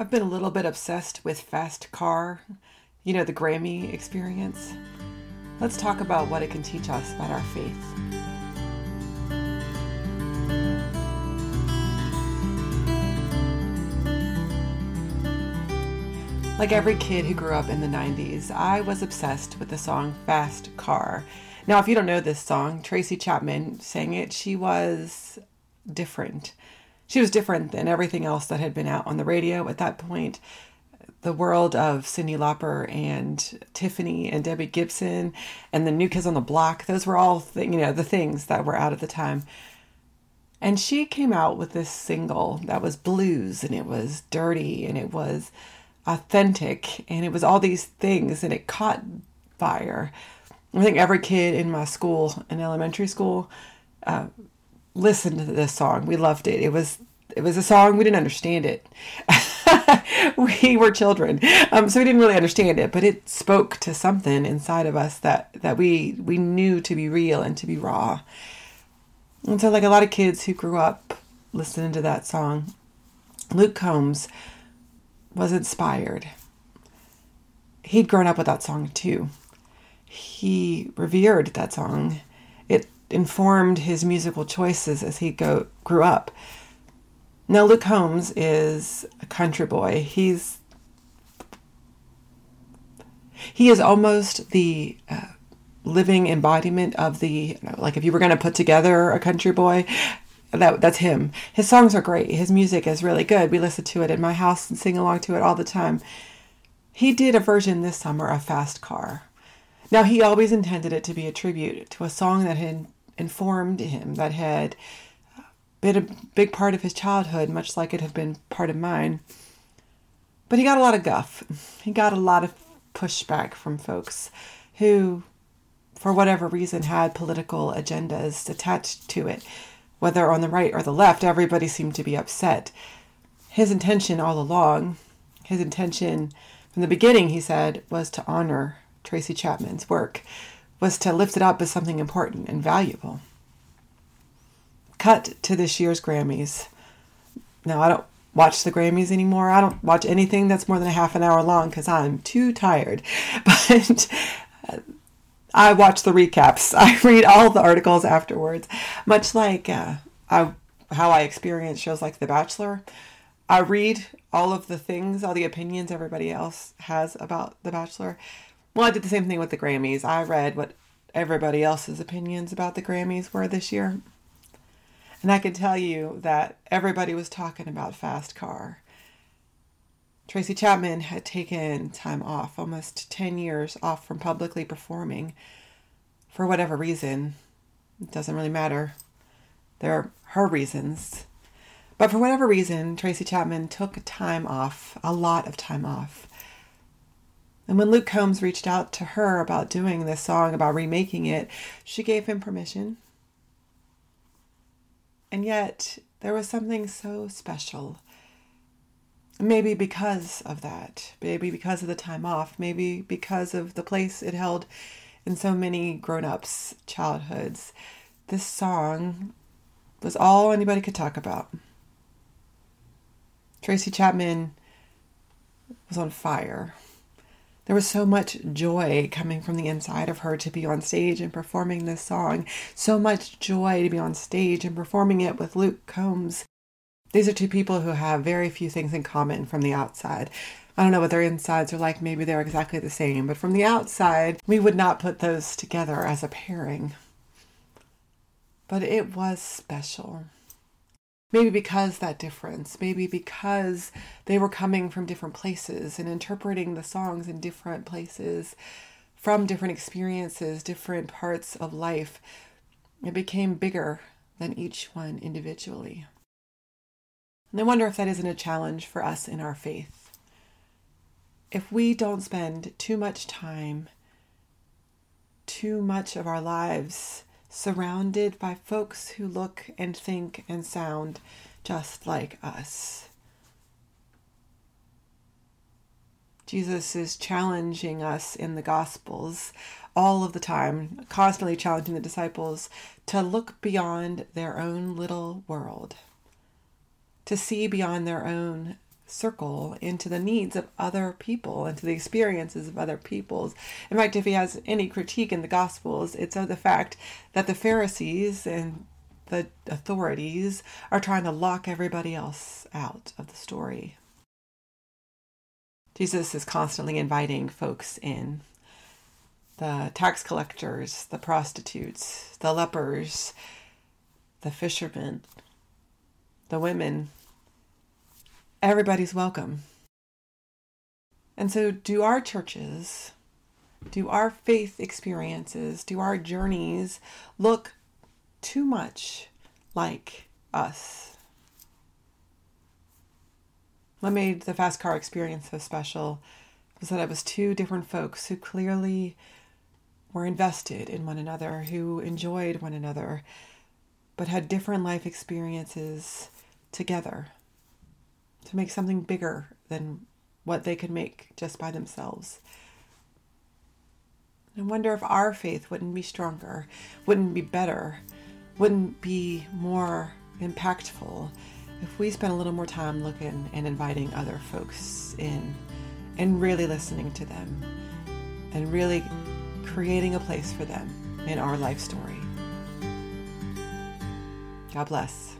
I've been a little bit obsessed with Fast Car, you know, the Grammy experience. Let's talk about what it can teach us about our faith. Like every kid who grew up in the 90s, I was obsessed with the song Fast Car. Now, if you don't know this song, Tracy Chapman sang it. She was different. She was different than everything else that had been out on the radio at that point. The world of Cyndi Lauper and Tiffany and Debbie Gibson and the New Kids on the Block, those were all th- you know the things that were out at the time. And she came out with this single that was blues and it was dirty and it was authentic and it was all these things and it caught fire. I think every kid in my school, in elementary school, uh, listened to this song. We loved it. It was it was a song we didn't understand it. we were children, um, so we didn't really understand it, but it spoke to something inside of us that that we we knew to be real and to be raw. And so, like a lot of kids who grew up listening to that song, Luke Combs was inspired. He'd grown up with that song too. He revered that song. Informed his musical choices as he go, grew up. Now, Luke Combs is a country boy. He's he is almost the uh, living embodiment of the you know, like if you were going to put together a country boy that that's him. His songs are great. His music is really good. We listen to it in my house and sing along to it all the time. He did a version this summer of fast car. Now he always intended it to be a tribute to a song that had informed him that had uh, been a big part of his childhood much like it had been part of mine. But he got a lot of guff. He got a lot of pushback from folks who for whatever reason had political agendas attached to it. Whether on the right or the left, everybody seemed to be upset. His intention all along, his intention from the beginning, he said, was to honor Tracy Chapman's work, was to lift it up as something important and valuable. Cut to this year's Grammys. Now, I don't watch the Grammys anymore. I don't watch anything that's more than a half an hour long because I'm too tired. But I watch the recaps. I read all the articles afterwards, much like uh, I, how I experience shows like The Bachelor. I read all of the things, all the opinions everybody else has about The Bachelor. Well, I did the same thing with the Grammys. I read what everybody else's opinions about the Grammys were this year. And I can tell you that everybody was talking about Fast Car. Tracy Chapman had taken time off, almost 10 years off from publicly performing for whatever reason. It doesn't really matter. There are her reasons. But for whatever reason, Tracy Chapman took time off, a lot of time off. And when Luke Combs reached out to her about doing this song, about remaking it, she gave him permission. And yet, there was something so special maybe because of that, maybe because of the time off, maybe because of the place it held in so many grown ups' childhoods, this song was all anybody could talk about. Tracy Chapman was on fire. There was so much joy coming from the inside of her to be on stage and performing this song. So much joy to be on stage and performing it with Luke Combs these are two people who have very few things in common from the outside. I don't know what their insides are like. Maybe they're exactly the same. But from the outside, we would not put those together as a pairing. But it was special. Maybe because that difference, maybe because they were coming from different places and interpreting the songs in different places, from different experiences, different parts of life, it became bigger than each one individually. And I wonder if that isn't a challenge for us in our faith. If we don't spend too much time, too much of our lives surrounded by folks who look and think and sound just like us. Jesus is challenging us in the Gospels all of the time, constantly challenging the disciples to look beyond their own little world to see beyond their own circle into the needs of other people, into the experiences of other peoples. In fact, if he has any critique in the Gospels, it's of the fact that the Pharisees and the authorities are trying to lock everybody else out of the story. Jesus is constantly inviting folks in the tax collectors, the prostitutes, the lepers, the fishermen, the women. Everybody's welcome. And so, do our churches, do our faith experiences, do our journeys look too much like us? What made the fast car experience so special was that it was two different folks who clearly were invested in one another, who enjoyed one another, but had different life experiences together to make something bigger than what they could make just by themselves. I wonder if our faith wouldn't be stronger, wouldn't be better, wouldn't be more impactful if we spent a little more time looking and inviting other folks in and really listening to them and really creating a place for them in our life story. God bless.